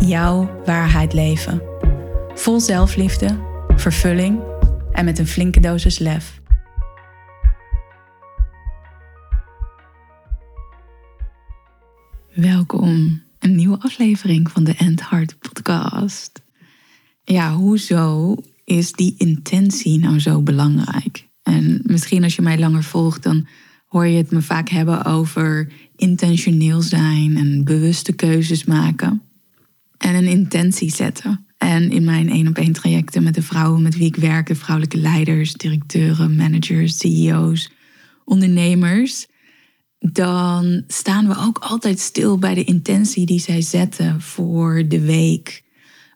jouw waarheid leven. Vol zelfliefde, vervulling en met een flinke dosis lef. Welkom, een nieuwe aflevering van de End Heart podcast. Ja, hoezo is die intentie nou zo belangrijk? En misschien als je mij langer volgt, dan hoor je het me vaak hebben over intentioneel zijn en bewuste keuzes maken en een intentie zetten. En in mijn één op één trajecten met de vrouwen met wie ik werk, de vrouwelijke leiders, directeuren, managers, CEO's, ondernemers, dan staan we ook altijd stil bij de intentie die zij zetten voor de week.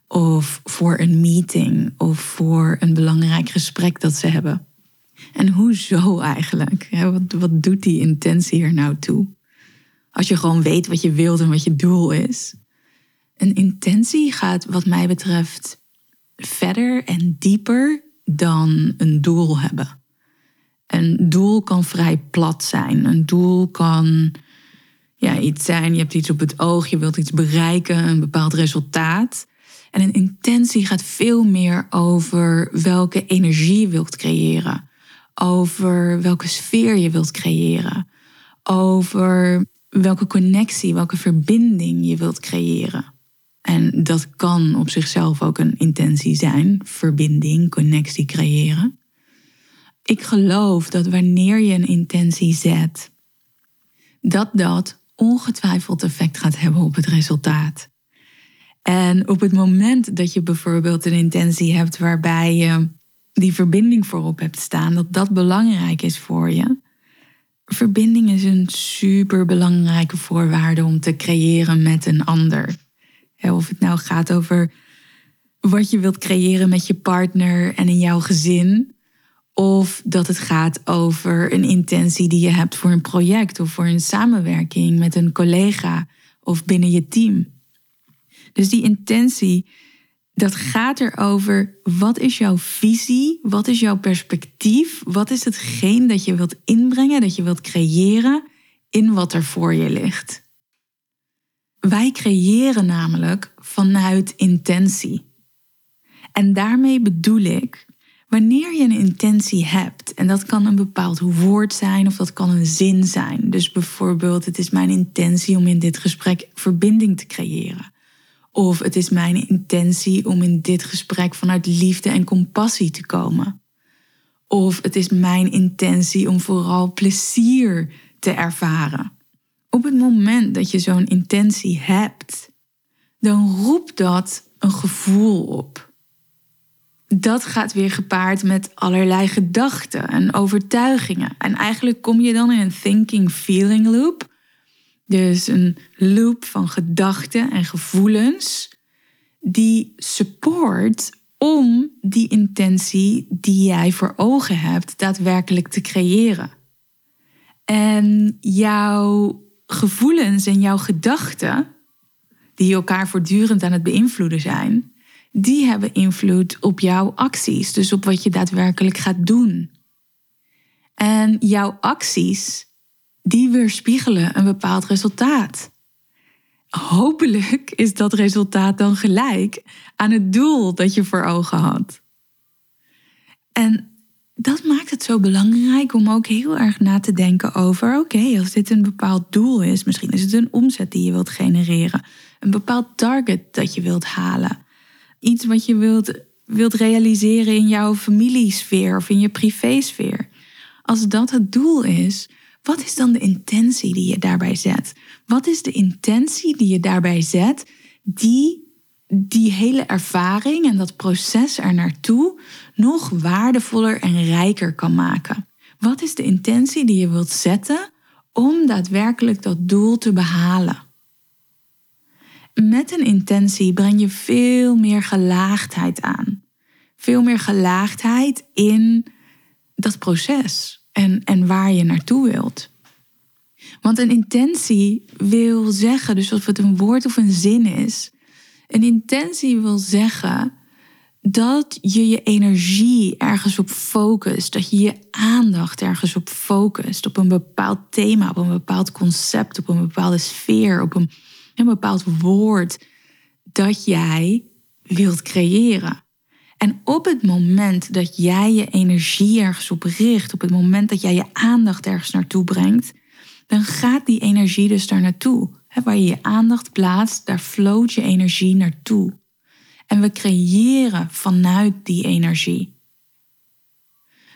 Of voor een meeting of voor een belangrijk gesprek dat ze hebben. En hoezo eigenlijk? Wat, wat doet die intentie er nou toe? Als je gewoon weet wat je wilt en wat je doel is. Een intentie gaat, wat mij betreft, verder en dieper dan een doel hebben. Een doel kan vrij plat zijn. Een doel kan ja, iets zijn, je hebt iets op het oog, je wilt iets bereiken, een bepaald resultaat. En een intentie gaat veel meer over welke energie je wilt creëren. Over welke sfeer je wilt creëren. Over welke connectie, welke verbinding je wilt creëren. En dat kan op zichzelf ook een intentie zijn, verbinding, connectie creëren. Ik geloof dat wanneer je een intentie zet, dat dat ongetwijfeld effect gaat hebben op het resultaat. En op het moment dat je bijvoorbeeld een intentie hebt waarbij je die verbinding voorop hebt staan, dat dat belangrijk is voor je. Verbinding is een super belangrijke voorwaarde om te creëren met een ander. Of het nou gaat over wat je wilt creëren met je partner en in jouw gezin. Of dat het gaat over een intentie die je hebt voor een project of voor een samenwerking met een collega of binnen je team. Dus die intentie, dat gaat erover wat is jouw visie, wat is jouw perspectief, wat is hetgeen dat je wilt inbrengen, dat je wilt creëren in wat er voor je ligt. Wij creëren namelijk vanuit intentie. En daarmee bedoel ik, wanneer je een intentie hebt, en dat kan een bepaald woord zijn of dat kan een zin zijn. Dus bijvoorbeeld, het is mijn intentie om in dit gesprek verbinding te creëren. Of het is mijn intentie om in dit gesprek vanuit liefde en compassie te komen. Of het is mijn intentie om vooral plezier te ervaren. Op het moment dat je zo'n intentie hebt, dan roept dat een gevoel op. Dat gaat weer gepaard met allerlei gedachten en overtuigingen. En eigenlijk kom je dan in een thinking-feeling loop. Dus een loop van gedachten en gevoelens die support om die intentie die jij voor ogen hebt daadwerkelijk te creëren. En jouw gevoelens en jouw gedachten, die elkaar voortdurend aan het beïnvloeden zijn, die hebben invloed op jouw acties, dus op wat je daadwerkelijk gaat doen. En jouw acties, die weerspiegelen een bepaald resultaat. Hopelijk is dat resultaat dan gelijk aan het doel dat je voor ogen had. En dat maakt het zo belangrijk om ook heel erg na te denken over: oké, als dit een bepaald doel is, misschien is het een omzet die je wilt genereren, een bepaald target dat je wilt halen, iets wat je wilt, wilt realiseren in jouw familiesfeer of in je privésfeer. Als dat het doel is, wat is dan de intentie die je daarbij zet? Wat is de intentie die je daarbij zet die die hele ervaring en dat proces er naartoe nog waardevoller en rijker kan maken. Wat is de intentie die je wilt zetten om daadwerkelijk dat doel te behalen? Met een intentie breng je veel meer gelaagdheid aan. Veel meer gelaagdheid in dat proces en, en waar je naartoe wilt. Want een intentie wil zeggen, dus of het een woord of een zin is, een intentie wil zeggen dat je je energie ergens op focust, dat je je aandacht ergens op focust, op een bepaald thema, op een bepaald concept, op een bepaalde sfeer, op een, een bepaald woord dat jij wilt creëren. En op het moment dat jij je energie ergens op richt, op het moment dat jij je aandacht ergens naartoe brengt, dan gaat die energie dus daar naartoe. Waar je je aandacht plaatst, daar floot je energie naartoe. En we creëren vanuit die energie.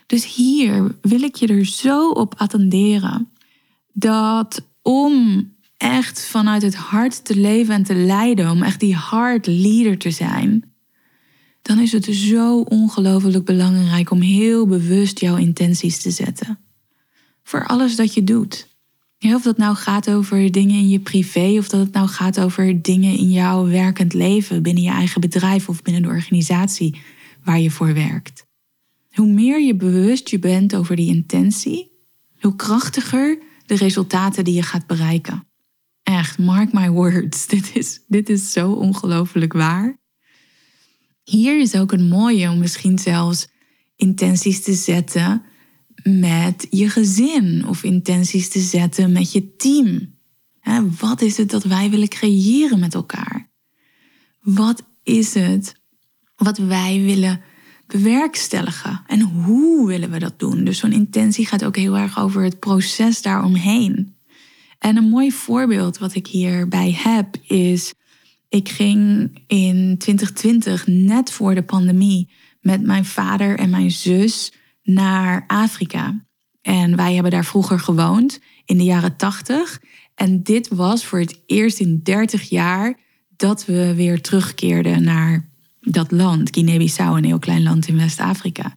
Dus hier wil ik je er zo op attenderen dat om echt vanuit het hart te leven en te leiden, om echt die hard leader te zijn, dan is het zo ongelooflijk belangrijk om heel bewust jouw intenties te zetten. Voor alles dat je doet. Of dat nou gaat over dingen in je privé, of dat het nou gaat over dingen in jouw werkend leven, binnen je eigen bedrijf of binnen de organisatie waar je voor werkt. Hoe meer je bewust je bent over die intentie, hoe krachtiger de resultaten die je gaat bereiken. Echt, mark my words, dit is, dit is zo ongelooflijk waar. Hier is ook een mooie om misschien zelfs intenties te zetten met je gezin of intenties te zetten met je team. Wat is het dat wij willen creëren met elkaar? Wat is het wat wij willen bewerkstelligen? En hoe willen we dat doen? Dus zo'n intentie gaat ook heel erg over het proces daaromheen. En een mooi voorbeeld wat ik hierbij heb is ik ging in 2020, net voor de pandemie, met mijn vader en mijn zus naar Afrika. En wij hebben daar vroeger gewoond in de jaren 80. En dit was voor het eerst in 30 jaar dat we weer terugkeerden naar dat land, Guinea-Bissau, een heel klein land in West-Afrika.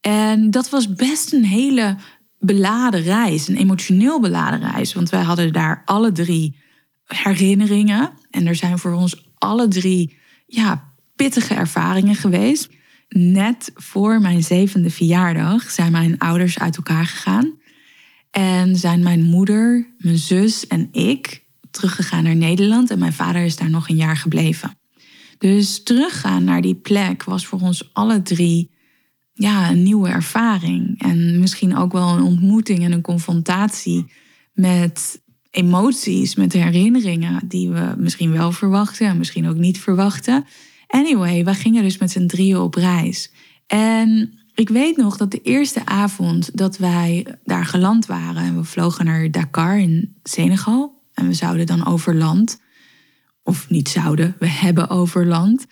En dat was best een hele beladen reis, een emotioneel beladen reis. Want wij hadden daar alle drie herinneringen. En er zijn voor ons alle drie ja, pittige ervaringen geweest. Net voor mijn zevende verjaardag zijn mijn ouders uit elkaar gegaan. En zijn mijn moeder, mijn zus en ik teruggegaan naar Nederland. En mijn vader is daar nog een jaar gebleven. Dus teruggaan naar die plek was voor ons alle drie ja, een nieuwe ervaring. En misschien ook wel een ontmoeting en een confrontatie met emoties, met herinneringen die we misschien wel verwachten en misschien ook niet verwachten. Anyway, we gingen dus met z'n drieën op reis. En ik weet nog dat de eerste avond dat wij daar geland waren en we vlogen naar Dakar in Senegal en we zouden dan over land, of niet zouden, we hebben over land,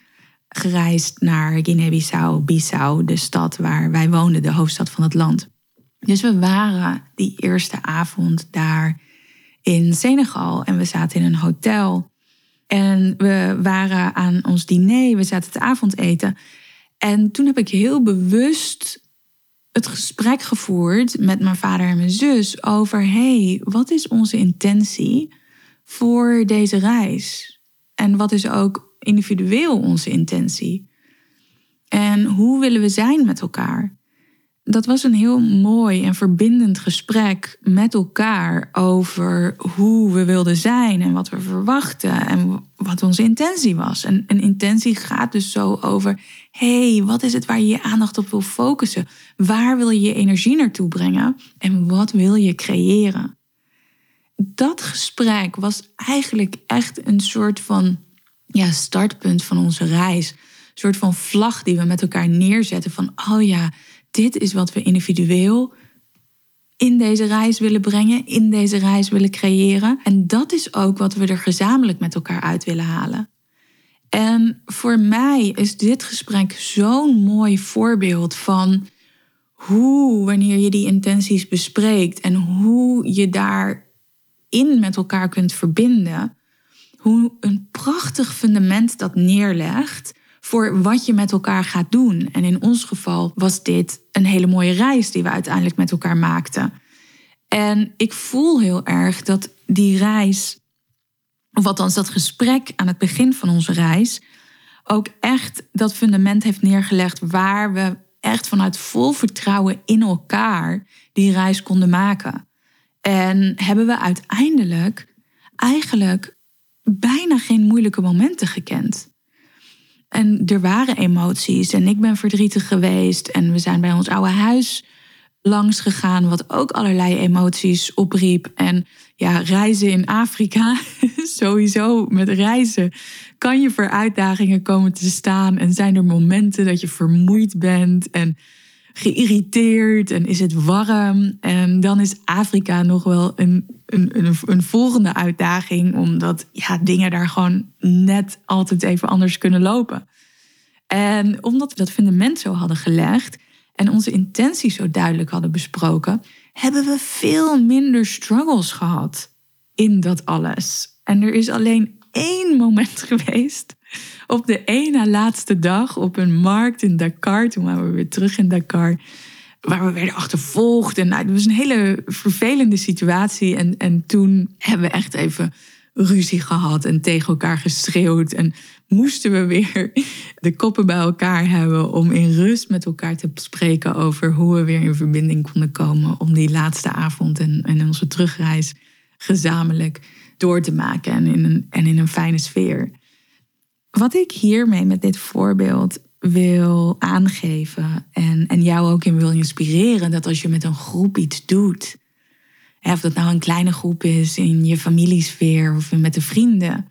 gereisd naar Guinea-Bissau, Bissau, de stad waar wij woonden, de hoofdstad van het land. Dus we waren die eerste avond daar in Senegal en we zaten in een hotel. En we waren aan ons diner, we zaten te avondeten. En toen heb ik heel bewust het gesprek gevoerd met mijn vader en mijn zus over: hey, wat is onze intentie voor deze reis? En wat is ook individueel onze intentie? En hoe willen we zijn met elkaar? Dat was een heel mooi en verbindend gesprek met elkaar over hoe we wilden zijn en wat we verwachten en wat onze intentie was. En een intentie gaat dus zo over: hey, wat is het waar je je aandacht op wil focussen? Waar wil je je energie naartoe brengen en wat wil je creëren? Dat gesprek was eigenlijk echt een soort van ja, startpunt van onze reis. Een soort van vlag die we met elkaar neerzetten van: oh ja dit is wat we individueel in deze reis willen brengen, in deze reis willen creëren. En dat is ook wat we er gezamenlijk met elkaar uit willen halen. En voor mij is dit gesprek zo'n mooi voorbeeld van hoe, wanneer je die intenties bespreekt en hoe je daarin met elkaar kunt verbinden, hoe een prachtig fundament dat neerlegt voor wat je met elkaar gaat doen. En in ons geval was dit een hele mooie reis die we uiteindelijk met elkaar maakten. En ik voel heel erg dat die reis of althans dat gesprek aan het begin van onze reis, ook echt dat fundament heeft neergelegd waar we echt vanuit vol vertrouwen in elkaar die reis konden maken. En hebben we uiteindelijk eigenlijk bijna geen moeilijke momenten gekend. En er waren emoties en ik ben verdrietig geweest en we zijn bij ons oude huis langs gegaan, wat ook allerlei emoties opriep. En ja, reizen in Afrika, sowieso met reizen, kan je voor uitdagingen komen te staan. En zijn er momenten dat je vermoeid bent en geïrriteerd en is het warm. En dan is Afrika nog wel een, een, een, een volgende uitdaging, omdat ja, dingen daar gewoon net altijd even anders kunnen lopen. En omdat we dat fundament zo hadden gelegd, en onze intenties zo duidelijk hadden besproken, hebben we veel minder struggles gehad in dat alles. En er is alleen één moment geweest op de ene laatste dag op een markt in Dakar. Toen waren we weer terug in Dakar. Waar we werden achtervolgd. En nou, het was een hele vervelende situatie. En, en toen hebben we echt even ruzie gehad en tegen elkaar geschreeuwd. En moesten we weer de koppen bij elkaar hebben om in rust met elkaar te spreken over hoe we weer in verbinding konden komen om die laatste avond en, en onze terugreis gezamenlijk door te maken en in, een, en in een fijne sfeer. Wat ik hiermee met dit voorbeeld wil aangeven en, en jou ook in wil inspireren, dat als je met een groep iets doet, of dat nou een kleine groep is in je familiesfeer of met de vrienden,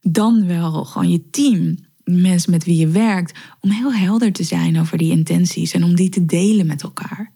dan wel gewoon je team, mensen met wie je werkt, om heel helder te zijn over die intenties en om die te delen met elkaar.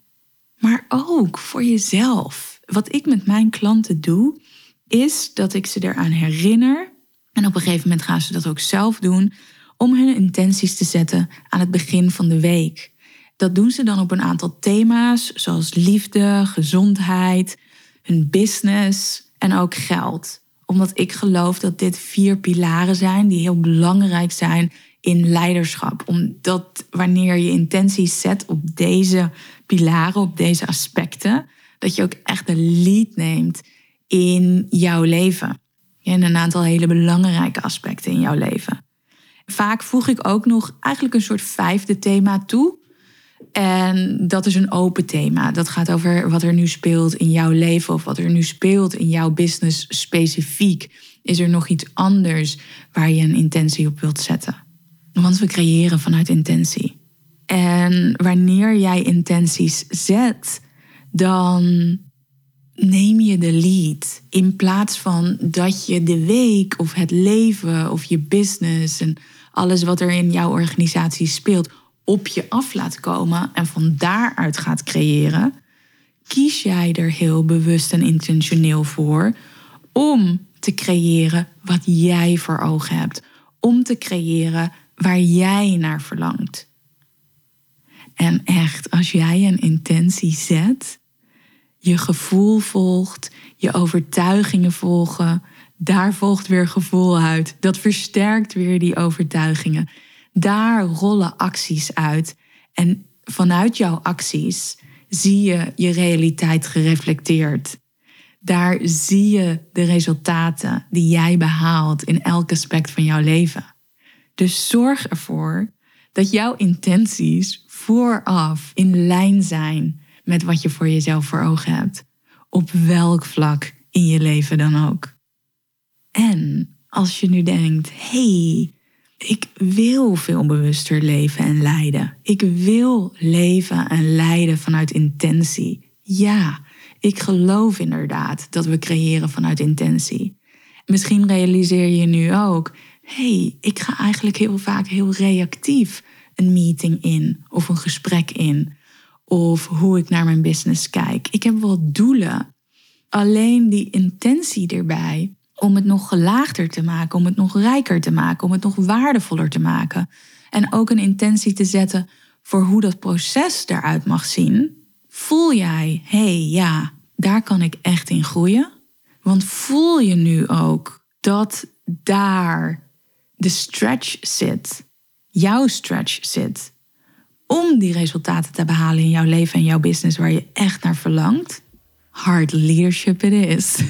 Maar ook voor jezelf. Wat ik met mijn klanten doe, is dat ik ze eraan herinner, en op een gegeven moment gaan ze dat ook zelf doen, om hun intenties te zetten aan het begin van de week. Dat doen ze dan op een aantal thema's, zoals liefde, gezondheid, hun business en ook geld. Omdat ik geloof dat dit vier pilaren zijn die heel belangrijk zijn in leiderschap. Omdat wanneer je intenties zet op deze pilaren, op deze aspecten, dat je ook echt de lead neemt in jouw leven. En een aantal hele belangrijke aspecten in jouw leven. Vaak voeg ik ook nog eigenlijk een soort vijfde thema toe. En dat is een open thema. Dat gaat over wat er nu speelt in jouw leven of wat er nu speelt in jouw business specifiek. Is er nog iets anders waar je een intentie op wilt zetten? Want we creëren vanuit intentie. En wanneer jij intenties zet, dan neem je de lead. In plaats van dat je de week of het leven of je business en alles wat er in jouw organisatie speelt op je af laat komen en van daaruit gaat creëren, kies jij er heel bewust en intentioneel voor om te creëren wat jij voor ogen hebt. Om te creëren waar jij naar verlangt. En echt, als jij een intentie zet, je gevoel volgt, je overtuigingen volgen, daar volgt weer gevoel uit. Dat versterkt weer die overtuigingen. Daar rollen acties uit. En vanuit jouw acties zie je je realiteit gereflecteerd. Daar zie je de resultaten die jij behaalt in elk aspect van jouw leven. Dus zorg ervoor dat jouw intenties vooraf in lijn zijn met wat je voor jezelf voor ogen hebt. Op welk vlak in je leven dan ook. En als je nu denkt: hey, ik wil veel bewuster leven en leiden. Ik wil leven en leiden vanuit intentie. Ja, ik geloof inderdaad dat we creëren vanuit intentie. Misschien realiseer je nu ook: hey, ik ga eigenlijk heel vaak heel reactief een meeting in of een gesprek in. Of hoe ik naar mijn business kijk. Ik heb wel doelen. Alleen die intentie erbij om het nog gelaagder te maken, om het nog rijker te maken, om het nog waardevoller te maken. En ook een intentie te zetten voor hoe dat proces eruit mag zien. Voel jij, hé hey, ja, daar kan ik echt in groeien? Want voel je nu ook dat daar de stretch zit, jouw stretch zit, om die resultaten te behalen in jouw leven en jouw business waar je echt naar verlangt? Hard leadership it is.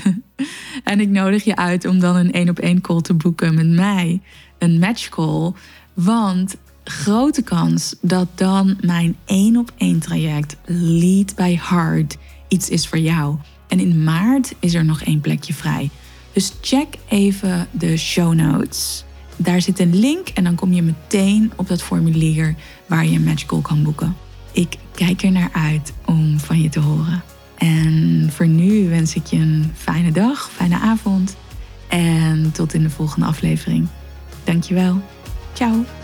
En ik nodig je uit om dan een één op één call te boeken met mij. Een match call. Want grote kans dat dan mijn één op één traject Lead by Heart iets is voor jou. En in maart is er nog één plekje vrij. Dus check even de show notes. Daar zit een link en dan kom je meteen op dat formulier waar je een match call kan boeken. Ik kijk er naar uit om van je te horen. En voor nu wens ik je een fijne dag, fijne avond en tot in de volgende aflevering. Dankjewel. Ciao.